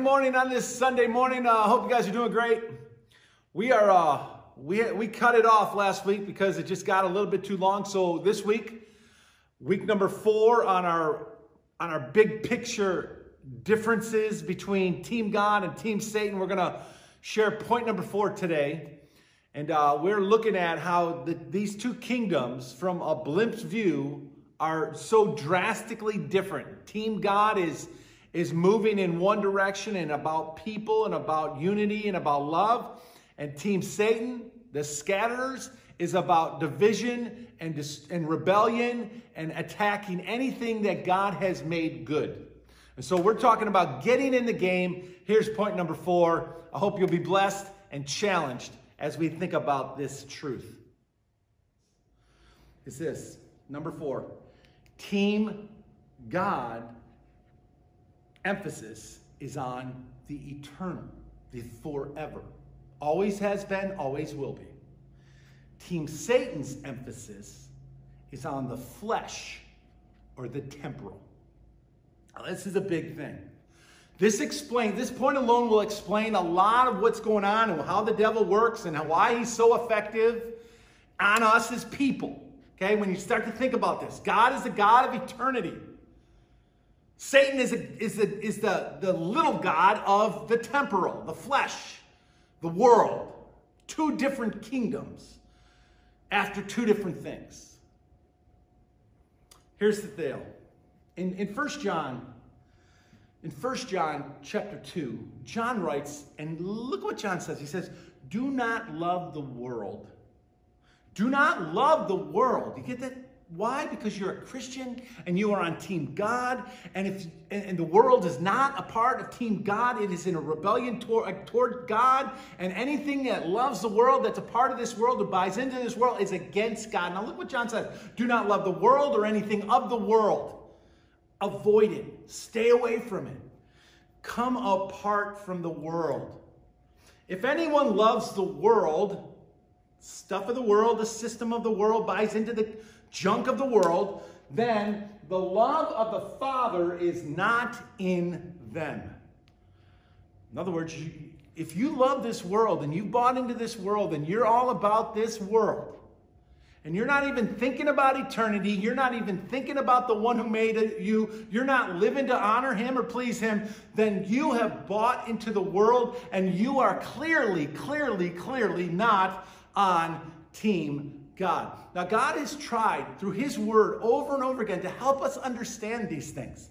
Good morning on this Sunday morning. I uh, hope you guys are doing great. We are uh, we we cut it off last week because it just got a little bit too long. So this week, week number four on our on our big picture differences between Team God and Team Satan. We're gonna share point number four today, and uh, we're looking at how the, these two kingdoms, from a blimp's view, are so drastically different. Team God is is moving in one direction and about people and about unity and about love. And Team Satan, the scatterers, is about division and, dis- and rebellion and attacking anything that God has made good. And so we're talking about getting in the game. Here's point number four. I hope you'll be blessed and challenged as we think about this truth. Is this number four? Team God emphasis is on the eternal, the forever. Always has been, always will be. Team Satan's emphasis is on the flesh or the temporal. Now, this is a big thing. This explain this point alone will explain a lot of what's going on and how the devil works and why he's so effective on us as people. Okay, when you start to think about this, God is the God of eternity. Satan is, a, is, a, is the, the little god of the temporal, the flesh, the world. Two different kingdoms after two different things. Here's the deal. In, in 1 John, in 1 John chapter 2, John writes, and look what John says. He says, Do not love the world. Do not love the world. You get that? Why? Because you're a Christian and you are on Team God, and if and, the world is not a part of Team God, it is in a rebellion toward, uh, toward God. And anything that loves the world, that's a part of this world, that buys into this world, is against God. Now look what John says: Do not love the world or anything of the world. Avoid it. Stay away from it. Come apart from the world. If anyone loves the world, stuff of the world, the system of the world, buys into the junk of the world, then the love of the Father is not in them. In other words, if you love this world and you bought into this world and you're all about this world, and you're not even thinking about eternity, you're not even thinking about the one who made you, you're not living to honor him or please him, then you have bought into the world and you are clearly, clearly, clearly not on team God. Now, God has tried through His Word over and over again to help us understand these things.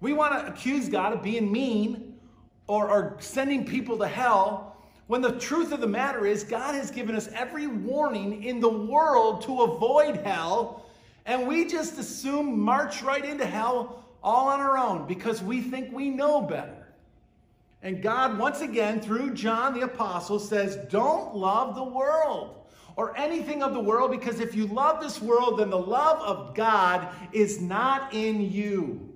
We want to accuse God of being mean or, or sending people to hell when the truth of the matter is God has given us every warning in the world to avoid hell, and we just assume march right into hell all on our own because we think we know better. And God, once again, through John the Apostle, says, Don't love the world or anything of the world, because if you love this world, then the love of God is not in you.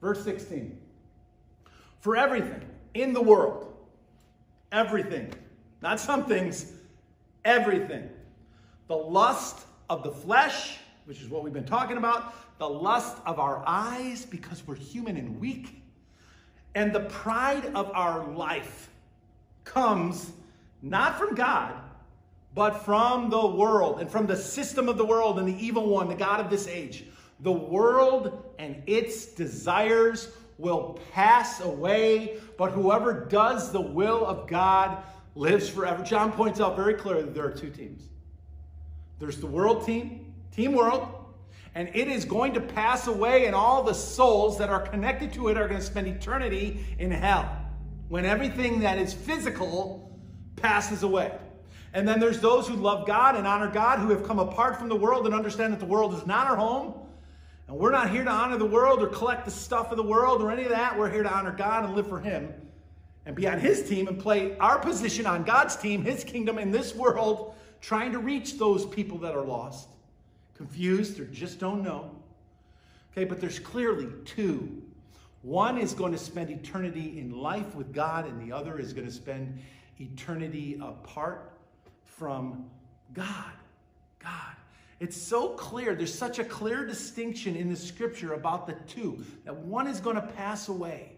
Verse 16 For everything in the world, everything, not some things, everything, the lust of the flesh, which is what we've been talking about, the lust of our eyes, because we're human and weak, and the pride of our life comes not from God, but from the world and from the system of the world and the evil one, the God of this age. The world and its desires will pass away, but whoever does the will of God lives forever. John points out very clearly there are two teams there's the world team, Team World, and it is going to pass away, and all the souls that are connected to it are going to spend eternity in hell when everything that is physical passes away. And then there's those who love God and honor God, who have come apart from the world and understand that the world is not our home. And we're not here to honor the world or collect the stuff of the world or any of that. We're here to honor God and live for Him and be on His team and play our position on God's team, His kingdom in this world, trying to reach those people that are lost, confused, or just don't know. Okay, but there's clearly two. One is going to spend eternity in life with God, and the other is going to spend eternity apart from God. God. It's so clear. There's such a clear distinction in the scripture about the two that one is going to pass away.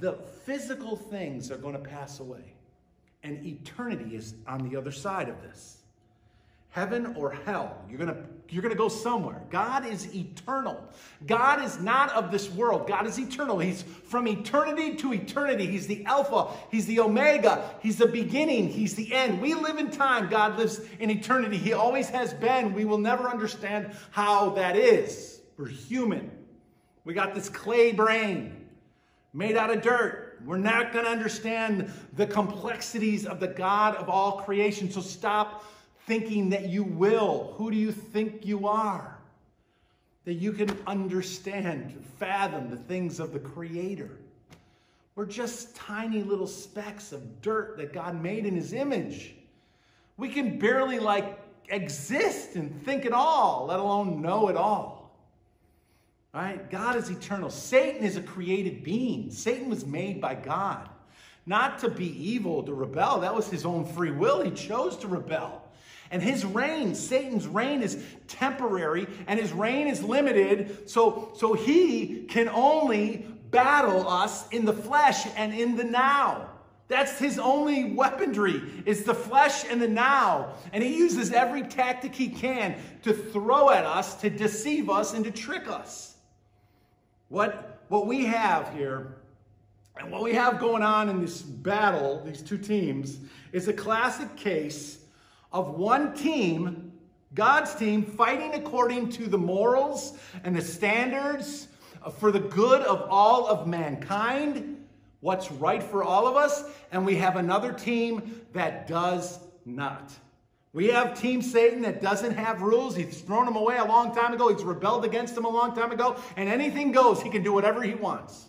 The physical things are going to pass away, and eternity is on the other side of this heaven or hell. You're going to you're going to go somewhere. God is eternal. God is not of this world. God is eternal. He's from eternity to eternity. He's the alpha, he's the omega, he's the beginning, he's the end. We live in time. God lives in eternity. He always has been. We will never understand how that is. We're human. We got this clay brain made out of dirt. We're not going to understand the complexities of the God of all creation. So stop thinking that you will. Who do you think you are? That you can understand, fathom the things of the Creator. We're just tiny little specks of dirt that God made in His image. We can barely like exist and think at all, let alone know it all. Right? God is eternal. Satan is a created being. Satan was made by God, not to be evil, to rebel. That was his own free will. He chose to rebel. And his reign, Satan's reign is temporary and his reign is limited. So, so he can only battle us in the flesh and in the now. That's his only weaponry is the flesh and the now. And he uses every tactic he can to throw at us, to deceive us, and to trick us. What, what we have here, and what we have going on in this battle, these two teams, is a classic case of one team, God's team, fighting according to the morals and the standards for the good of all of mankind, what's right for all of us, and we have another team that does not. We have Team Satan that doesn't have rules. He's thrown them away a long time ago. He's rebelled against them a long time ago. And anything goes. He can do whatever he wants.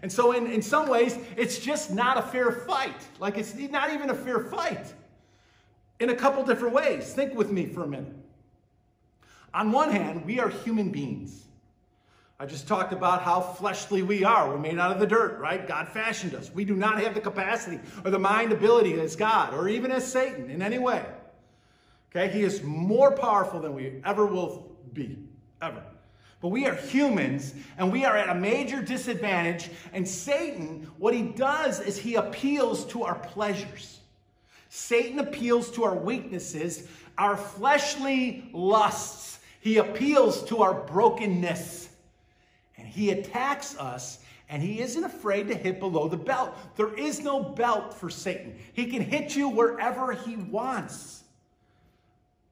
And so, in, in some ways, it's just not a fair fight. Like, it's not even a fair fight in a couple different ways. Think with me for a minute. On one hand, we are human beings. I just talked about how fleshly we are. We're made out of the dirt, right? God fashioned us. We do not have the capacity or the mind ability as God or even as Satan in any way. Okay? He is more powerful than we ever will be, ever. But we are humans and we are at a major disadvantage. And Satan, what he does is he appeals to our pleasures. Satan appeals to our weaknesses, our fleshly lusts. He appeals to our brokenness. And he attacks us, and he isn't afraid to hit below the belt. There is no belt for Satan. He can hit you wherever he wants.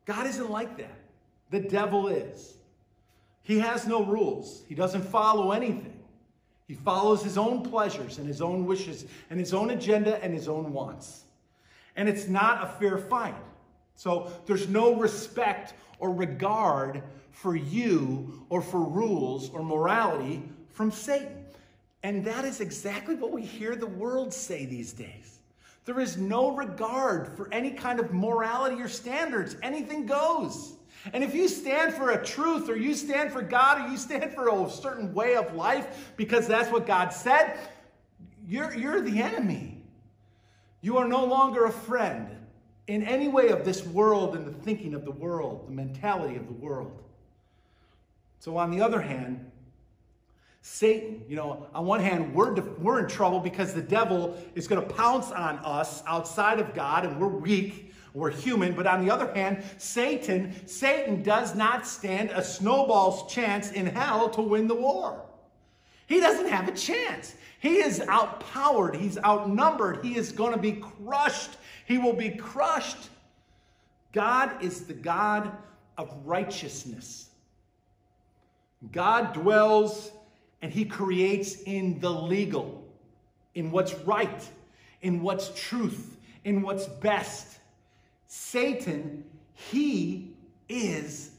God isn't like that. The devil is. He has no rules, he doesn't follow anything. He follows his own pleasures and his own wishes and his own agenda and his own wants and it's not a fair fight. So there's no respect or regard for you or for rules or morality from Satan. And that is exactly what we hear the world say these days. There is no regard for any kind of morality or standards. Anything goes. And if you stand for a truth or you stand for God or you stand for a certain way of life because that's what God said, you're, you're the enemy. You are no longer a friend in any way of this world and the thinking of the world, the mentality of the world. So, on the other hand, Satan, you know, on one hand, we're, we're in trouble because the devil is going to pounce on us outside of God and we're weak, we're human. But on the other hand, Satan, Satan does not stand a snowball's chance in hell to win the war. He doesn't have a chance. He is outpowered. He's outnumbered. He is going to be crushed. He will be crushed. God is the God of righteousness. God dwells and he creates in the legal, in what's right, in what's truth, in what's best. Satan, he is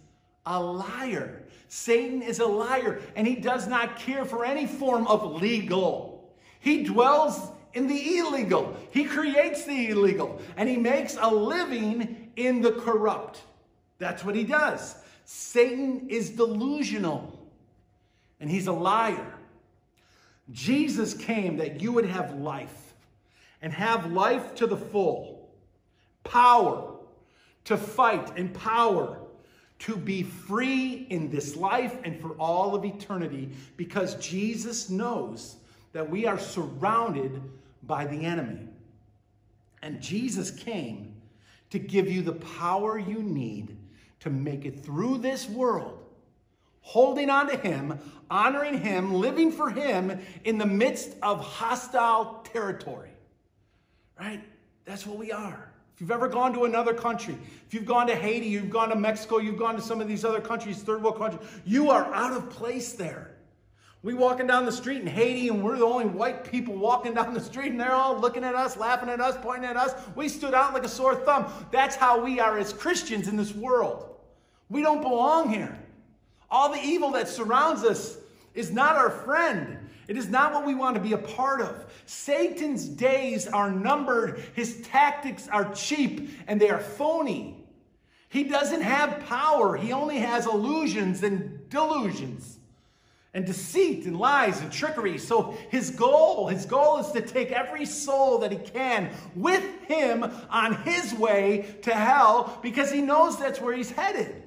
a liar. Satan is a liar, and he does not care for any form of legal. He dwells in the illegal. He creates the illegal, and he makes a living in the corrupt. That's what he does. Satan is delusional, and he's a liar. Jesus came that you would have life, and have life to the full. Power to fight, and power to be free in this life and for all of eternity because Jesus knows that we are surrounded by the enemy. And Jesus came to give you the power you need to make it through this world, holding on to Him, honoring Him, living for Him in the midst of hostile territory. Right? That's what we are. If you've ever gone to another country, if you've gone to Haiti, you've gone to Mexico, you've gone to some of these other countries, third world countries, you are out of place there. We walking down the street in Haiti and we're the only white people walking down the street and they're all looking at us, laughing at us, pointing at us. We stood out like a sore thumb. That's how we are as Christians in this world. We don't belong here. All the evil that surrounds us is not our friend. It is not what we want to be a part of. Satan's days are numbered, his tactics are cheap, and they are phony. He doesn't have power, he only has illusions and delusions. And deceit and lies and trickery. So his goal, his goal is to take every soul that he can with him on his way to hell because he knows that's where he's headed.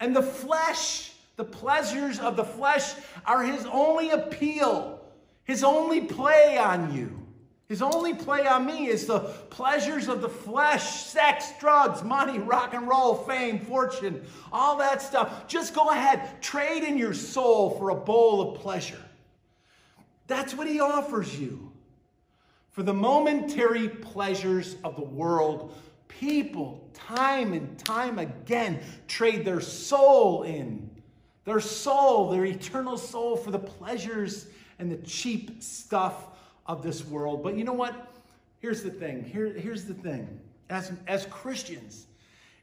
And the flesh the pleasures of the flesh are his only appeal, his only play on you. His only play on me is the pleasures of the flesh, sex, drugs, money, rock and roll, fame, fortune, all that stuff. Just go ahead, trade in your soul for a bowl of pleasure. That's what he offers you. For the momentary pleasures of the world, people, time and time again, trade their soul in their soul, their eternal soul, for the pleasures and the cheap stuff of this world. But you know what? Here's the thing. Here, here's the thing. As, as Christians,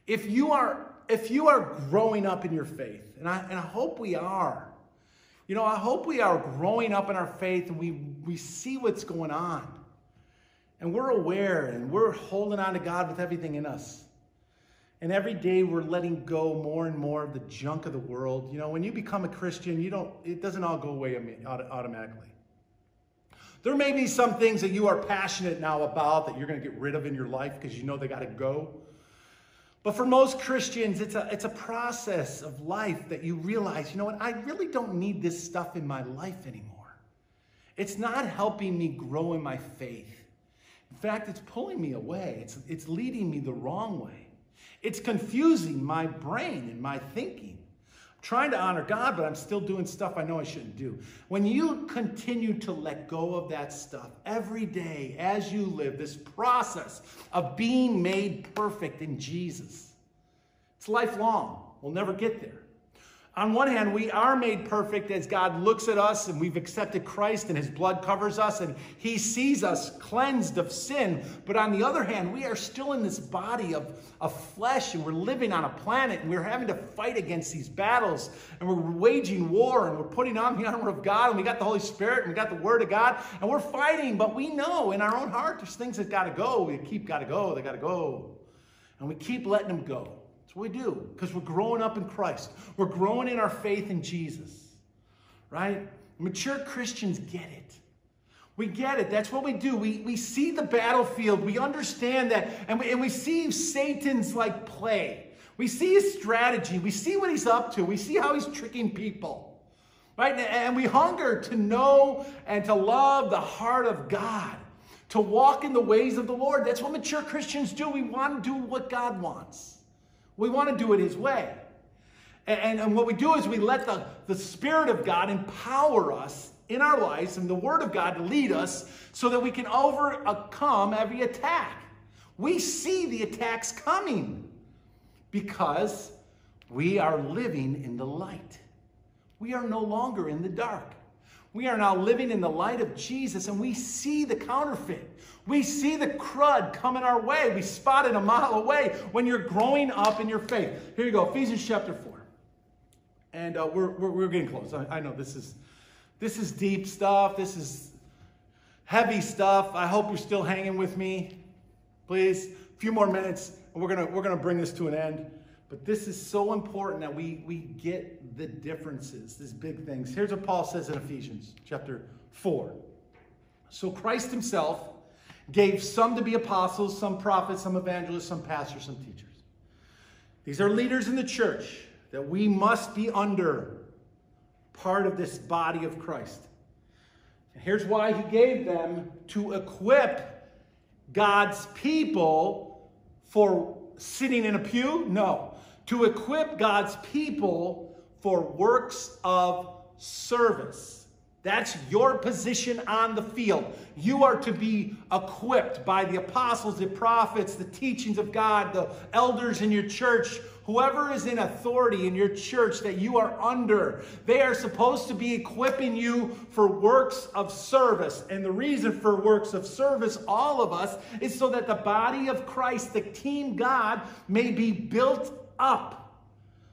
if you are if you are growing up in your faith, and I, and I hope we are, you know, I hope we are growing up in our faith and we, we see what's going on. And we're aware and we're holding on to God with everything in us. And every day we're letting go more and more of the junk of the world. You know, when you become a Christian, you don't, it doesn't all go away automatically. There may be some things that you are passionate now about that you're going to get rid of in your life because you know they got to go. But for most Christians, it's a, it's a process of life that you realize, you know what, I really don't need this stuff in my life anymore. It's not helping me grow in my faith. In fact, it's pulling me away, it's, it's leading me the wrong way. It's confusing my brain and my thinking. I'm trying to honor God, but I'm still doing stuff I know I shouldn't do. When you continue to let go of that stuff every day as you live, this process of being made perfect in Jesus, it's lifelong. We'll never get there. On one hand, we are made perfect as God looks at us and we've accepted Christ and his blood covers us and he sees us cleansed of sin. But on the other hand, we are still in this body of, of flesh and we're living on a planet and we're having to fight against these battles and we're waging war and we're putting on the armor of God and we got the Holy Spirit and we got the Word of God and we're fighting. But we know in our own heart there's things that got to go. We keep got to go. They got to go. And we keep letting them go. We do because we're growing up in Christ. We're growing in our faith in Jesus, right? Mature Christians get it. We get it. That's what we do. We, we see the battlefield. We understand that. And we, and we see Satan's like play. We see his strategy. We see what he's up to. We see how he's tricking people. Right? And we hunger to know and to love the heart of God, to walk in the ways of the Lord. That's what mature Christians do. We want to do what God wants. We want to do it His way. And, and what we do is we let the, the Spirit of God empower us in our lives and the Word of God lead us so that we can overcome every attack. We see the attacks coming because we are living in the light. We are no longer in the dark. We are now living in the light of Jesus and we see the counterfeit. We see the crud coming our way. We spot it a mile away when you're growing up in your faith. Here you go, Ephesians chapter 4. And uh, we're, we're, we're getting close. I, I know this is, this is deep stuff. This is heavy stuff. I hope you're still hanging with me. Please, a few more minutes, and we're gonna we're gonna bring this to an end. But this is so important that we we get the differences, these big things. Here's what Paul says in Ephesians chapter 4. So Christ himself gave some to be apostles, some prophets, some evangelists, some pastors, some teachers. These are leaders in the church that we must be under part of this body of Christ. And here's why he gave them to equip God's people for sitting in a pew? No. To equip God's people for works of service. That's your position on the field. You are to be equipped by the apostles, the prophets, the teachings of God, the elders in your church, whoever is in authority in your church that you are under. They are supposed to be equipping you for works of service. And the reason for works of service, all of us, is so that the body of Christ, the team God, may be built up.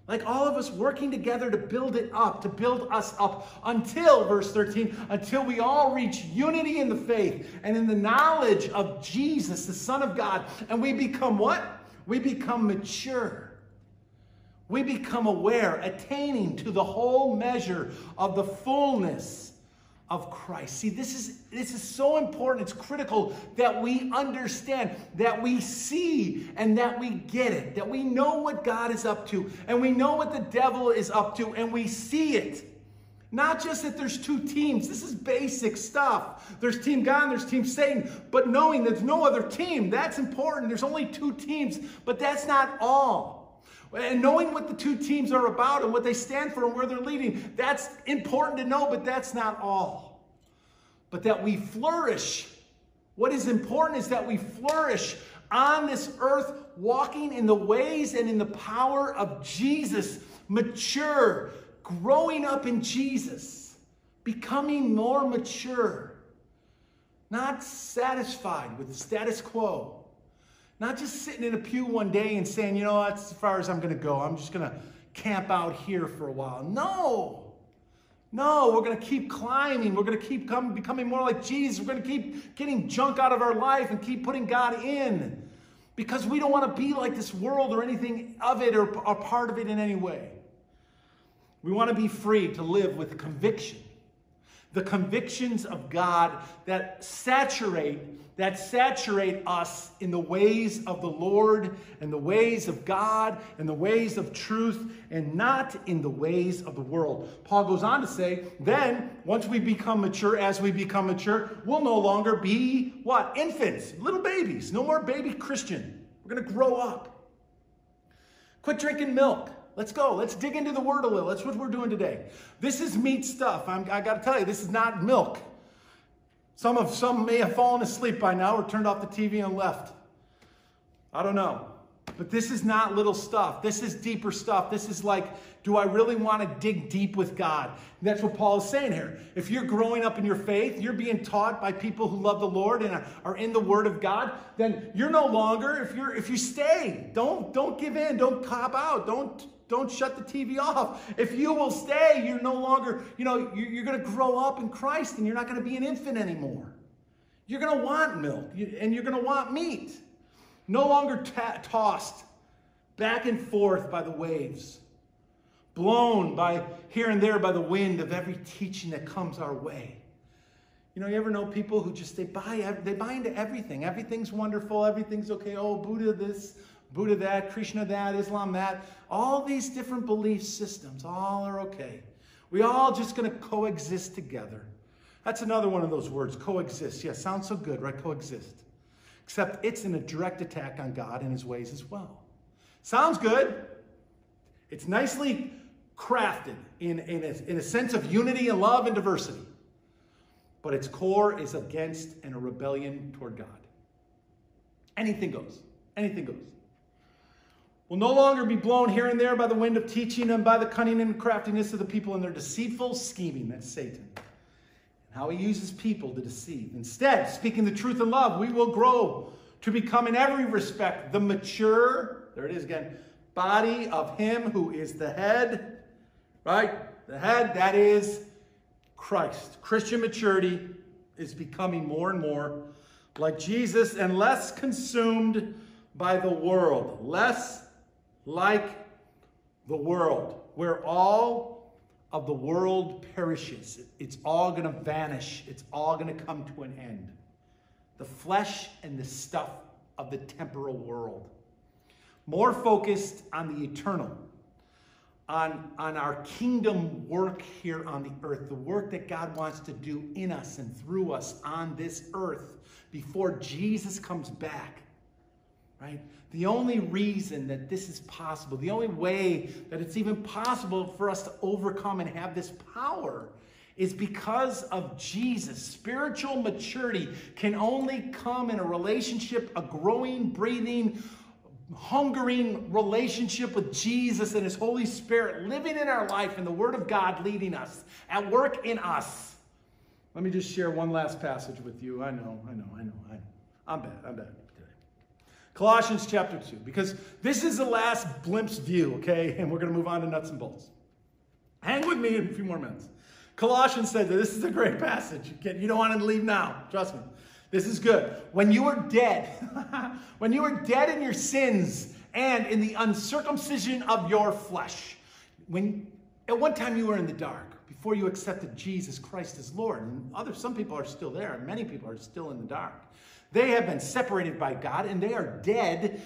Like all of us working together to build it up, to build us up until, verse 13, until we all reach unity in the faith and in the knowledge of Jesus, the Son of God. And we become what? We become mature. We become aware, attaining to the whole measure of the fullness of Christ. See, this is this is so important. It's critical that we understand, that we see and that we get it, that we know what God is up to and we know what the devil is up to and we see it. Not just that there's two teams. This is basic stuff. There's Team God there's Team Satan. But knowing there's no other team, that's important. There's only two teams, but that's not all. And knowing what the two teams are about and what they stand for and where they're leading, that's important to know, but that's not all. But that we flourish. What is important is that we flourish on this earth, walking in the ways and in the power of Jesus, mature, growing up in Jesus, becoming more mature, not satisfied with the status quo. Not just sitting in a pew one day and saying, you know, that's as far as I'm going to go. I'm just going to camp out here for a while. No. No, we're going to keep climbing. We're going to keep come, becoming more like Jesus. We're going to keep getting junk out of our life and keep putting God in because we don't want to be like this world or anything of it or a part of it in any way. We want to be free to live with conviction. The convictions of God that saturate that saturate us in the ways of the Lord and the ways of God and the ways of truth and not in the ways of the world. Paul goes on to say, then once we become mature, as we become mature, we'll no longer be what? Infants, little babies, no more baby Christian. We're going to grow up. Quit drinking milk. Let's go. Let's dig into the word a little. That's what we're doing today. This is meat stuff. I'm, I got to tell you, this is not milk. Some of some may have fallen asleep by now or turned off the TV and left. I don't know. But this is not little stuff. This is deeper stuff. This is like, do I really want to dig deep with God? And that's what Paul is saying here. If you're growing up in your faith, you're being taught by people who love the Lord and are in the Word of God, then you're no longer, if you're if you stay, don't don't give in, don't cop out, don't don't shut the TV off. If you will stay, you're no longer, you know, you're, going to grow up in Christ and you're not going to be an infant anymore. You're going to want milk and you're going to want meat. No longer ta- tossed back and forth by the waves, blown by here and there by the wind of every teaching that comes our way. You know, you ever know people who just they buy they buy into everything. Everything's wonderful. Everything's okay. Oh, Buddha this, Buddha that, Krishna that, Islam that, all these different belief systems, all are okay. We all just going to coexist together. That's another one of those words, coexist. Yeah, sounds so good, right? Coexist. Except it's in a direct attack on God and his ways as well. Sounds good. It's nicely crafted in, in, a, in a sense of unity and love and diversity. But its core is against and a rebellion toward God. Anything goes. Anything goes will no longer be blown here and there by the wind of teaching and by the cunning and craftiness of the people and their deceitful scheming. That's Satan. And how he uses people to deceive. Instead, speaking the truth in love, we will grow to become in every respect the mature, there it is again, body of him who is the head, right? The head, that is Christ. Christian maturity is becoming more and more like Jesus and less consumed by the world, less like the world, where all of the world perishes. It's all going to vanish, it's all going to come to an end. The flesh and the stuff of the temporal world. More focused on the eternal, on, on our kingdom work here on the earth, the work that God wants to do in us and through us on this earth before Jesus comes back. Right? The only reason that this is possible, the only way that it's even possible for us to overcome and have this power is because of Jesus. Spiritual maturity can only come in a relationship, a growing, breathing, hungering relationship with Jesus and His Holy Spirit living in our life and the Word of God leading us, at work in us. Let me just share one last passage with you. I know, I know, I know, I know. I'm bad, I'm bad. Colossians chapter 2, because this is the last glimpse view, okay? And we're going to move on to nuts and bolts. Hang with me in a few more minutes. Colossians said that this is a great passage. You don't want to leave now. Trust me. This is good. When you were dead, when you were dead in your sins and in the uncircumcision of your flesh, when at one time you were in the dark before you accepted Jesus Christ as Lord, and other some people are still there, many people are still in the dark. They have been separated by God, and they are dead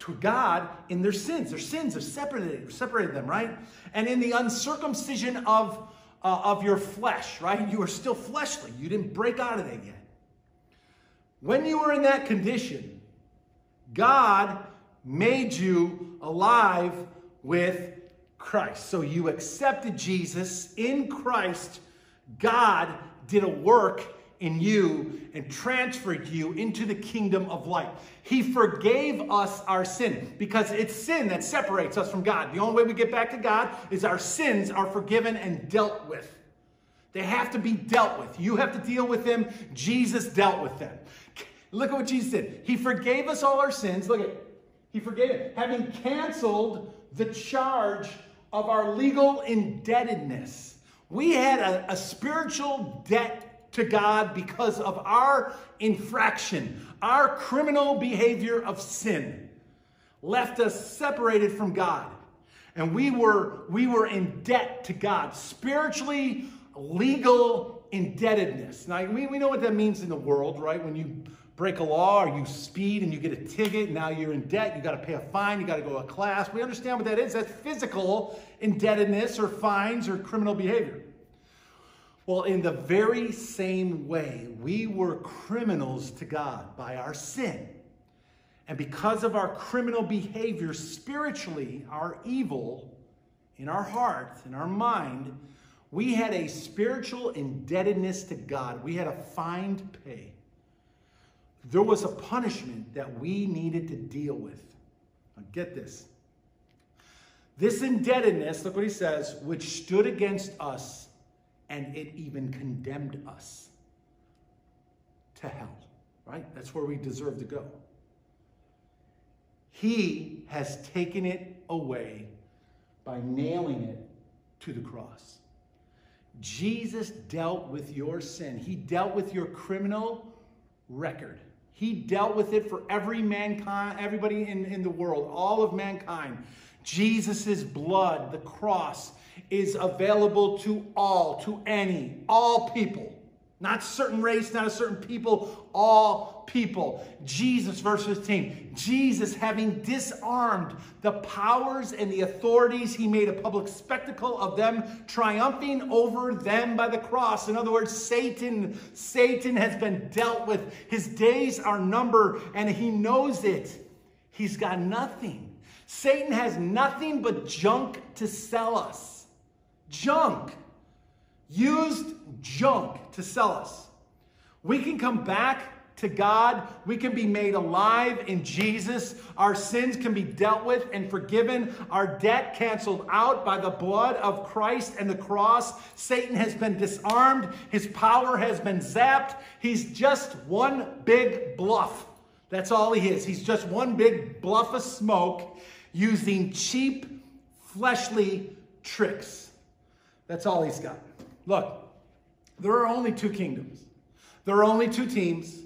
to God in their sins. Their sins have separated, separated them, right? And in the uncircumcision of, uh, of your flesh, right? You are still fleshly. You didn't break out of that yet. When you were in that condition, God made you alive with Christ. So you accepted Jesus in Christ. God did a work in you and transferred you into the kingdom of light. He forgave us our sin because it's sin that separates us from God. The only way we get back to God is our sins are forgiven and dealt with. They have to be dealt with. You have to deal with them. Jesus dealt with them. Look at what Jesus did. He forgave us all our sins. Look at He forgave it, having canceled the charge of our legal indebtedness. We had a, a spiritual debt to God because of our infraction, our criminal behavior of sin left us separated from God. And we were, we were in debt to God, spiritually legal indebtedness. Now, we, we know what that means in the world, right? When you break a law or you speed and you get a ticket, now you're in debt, you got to pay a fine, you got to go to class. We understand what that is. That's physical indebtedness or fines or criminal behavior. Well, in the very same way, we were criminals to God by our sin. And because of our criminal behavior spiritually, our evil in our heart, in our mind, we had a spiritual indebtedness to God. We had a fine to pay there was a punishment that we needed to deal with. Now get this. This indebtedness, look what he says, which stood against us and it even condemned us to hell, right? That's where we deserve to go. He has taken it away by nailing it to the cross. Jesus dealt with your sin. He dealt with your criminal record. He dealt with it for every mankind, everybody in, in the world, all of mankind. Jesus' blood, the cross, is available to all, to any, all people. Not certain race, not a certain people, all people. Jesus, verse 15. Jesus, having disarmed the powers and the authorities, he made a public spectacle of them, triumphing over them by the cross. In other words, Satan, Satan has been dealt with. His days are numbered, and he knows it. He's got nothing. Satan has nothing but junk to sell us. Junk used junk to sell us. We can come back to God. We can be made alive in Jesus. Our sins can be dealt with and forgiven. Our debt canceled out by the blood of Christ and the cross. Satan has been disarmed. His power has been zapped. He's just one big bluff. That's all he is. He's just one big bluff of smoke using cheap, fleshly tricks. That's all he's got. Look, there are only two kingdoms. There are only two teams.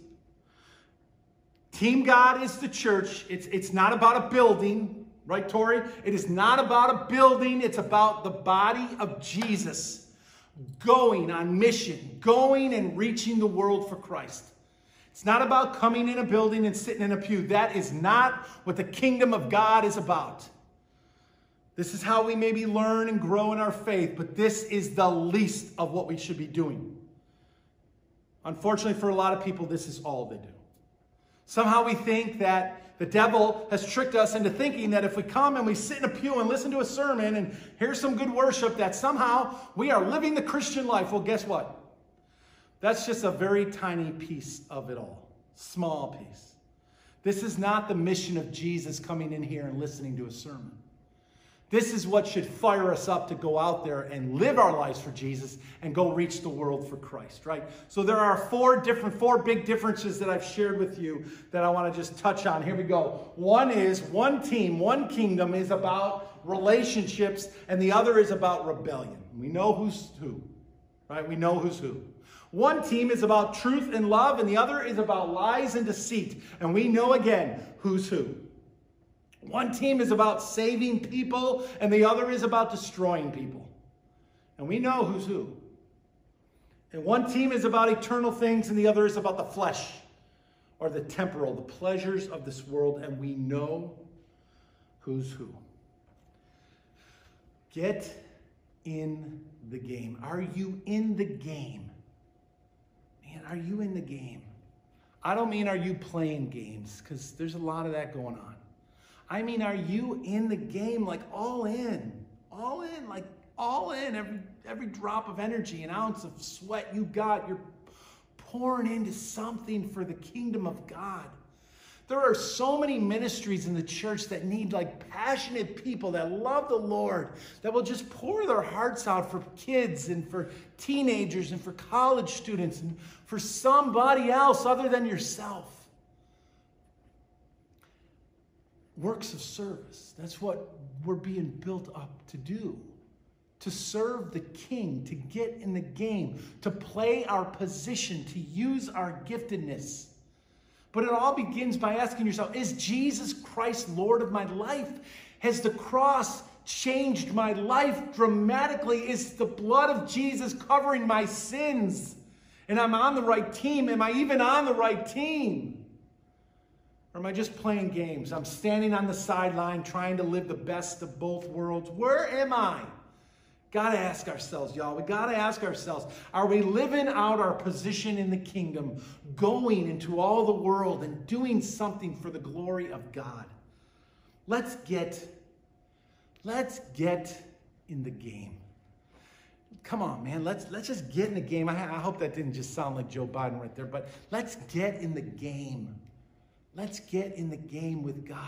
Team God is the church. It's, it's not about a building, right, Tori? It is not about a building. It's about the body of Jesus going on mission, going and reaching the world for Christ. It's not about coming in a building and sitting in a pew. That is not what the kingdom of God is about. This is how we maybe learn and grow in our faith, but this is the least of what we should be doing. Unfortunately, for a lot of people, this is all they do. Somehow we think that the devil has tricked us into thinking that if we come and we sit in a pew and listen to a sermon and hear some good worship, that somehow we are living the Christian life. Well, guess what? That's just a very tiny piece of it all, small piece. This is not the mission of Jesus coming in here and listening to a sermon. This is what should fire us up to go out there and live our lives for Jesus and go reach the world for Christ, right? So there are four different, four big differences that I've shared with you that I want to just touch on. Here we go. One is one team, one kingdom is about relationships, and the other is about rebellion. We know who's who, right? We know who's who. One team is about truth and love, and the other is about lies and deceit. And we know again who's who. One team is about saving people, and the other is about destroying people. And we know who's who. And one team is about eternal things, and the other is about the flesh or the temporal, the pleasures of this world, and we know who's who. Get in the game. Are you in the game? Man, are you in the game? I don't mean are you playing games, because there's a lot of that going on. I mean, are you in the game like all in? All in, like all in, every every drop of energy, an ounce of sweat you got, you're pouring into something for the kingdom of God. There are so many ministries in the church that need like passionate people that love the Lord, that will just pour their hearts out for kids and for teenagers and for college students and for somebody else other than yourself. Works of service. That's what we're being built up to do. To serve the king, to get in the game, to play our position, to use our giftedness. But it all begins by asking yourself Is Jesus Christ Lord of my life? Has the cross changed my life dramatically? Is the blood of Jesus covering my sins? And I'm on the right team. Am I even on the right team? Or am I just playing games? I'm standing on the sideline trying to live the best of both worlds. Where am I? Got to ask ourselves, y'all. We got to ask ourselves are we living out our position in the kingdom, going into all the world and doing something for the glory of God? Let's get let's get in the game. Come on, man. Let's let's just get in the game. I, I hope that didn't just sound like Joe Biden right there, but let's get in the game. Let's get in the game with God.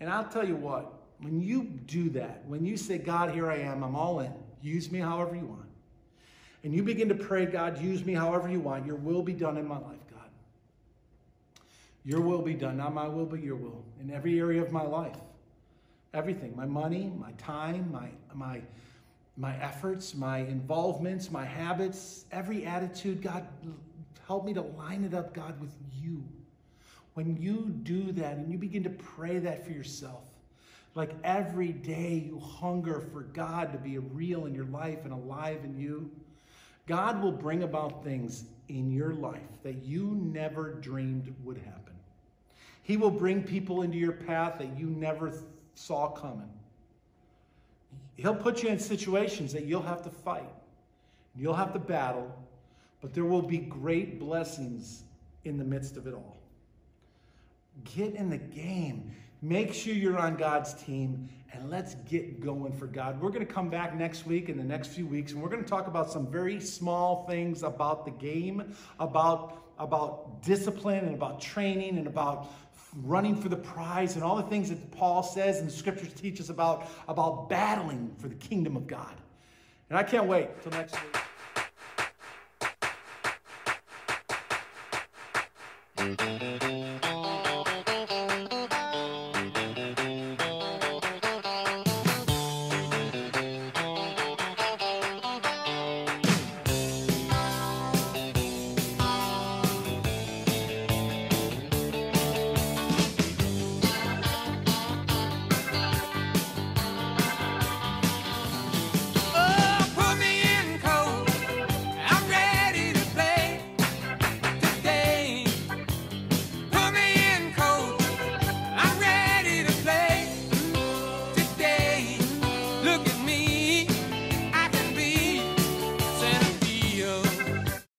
And I'll tell you what, when you do that, when you say, God, here I am, I'm all in, use me however you want, and you begin to pray, God, use me however you want, your will be done in my life, God. Your will be done, not my will, but your will, in every area of my life. Everything my money, my time, my, my, my efforts, my involvements, my habits, every attitude, God, help me to line it up, God, with you. When you do that and you begin to pray that for yourself, like every day you hunger for God to be real in your life and alive in you, God will bring about things in your life that you never dreamed would happen. He will bring people into your path that you never saw coming. He'll put you in situations that you'll have to fight, you'll have to battle, but there will be great blessings in the midst of it all. Get in the game. Make sure you're on God's team and let's get going for God. We're going to come back next week in the next few weeks and we're going to talk about some very small things about the game, about about discipline and about training and about running for the prize and all the things that Paul says and the scriptures teach us about about battling for the kingdom of God. And I can't wait till next week.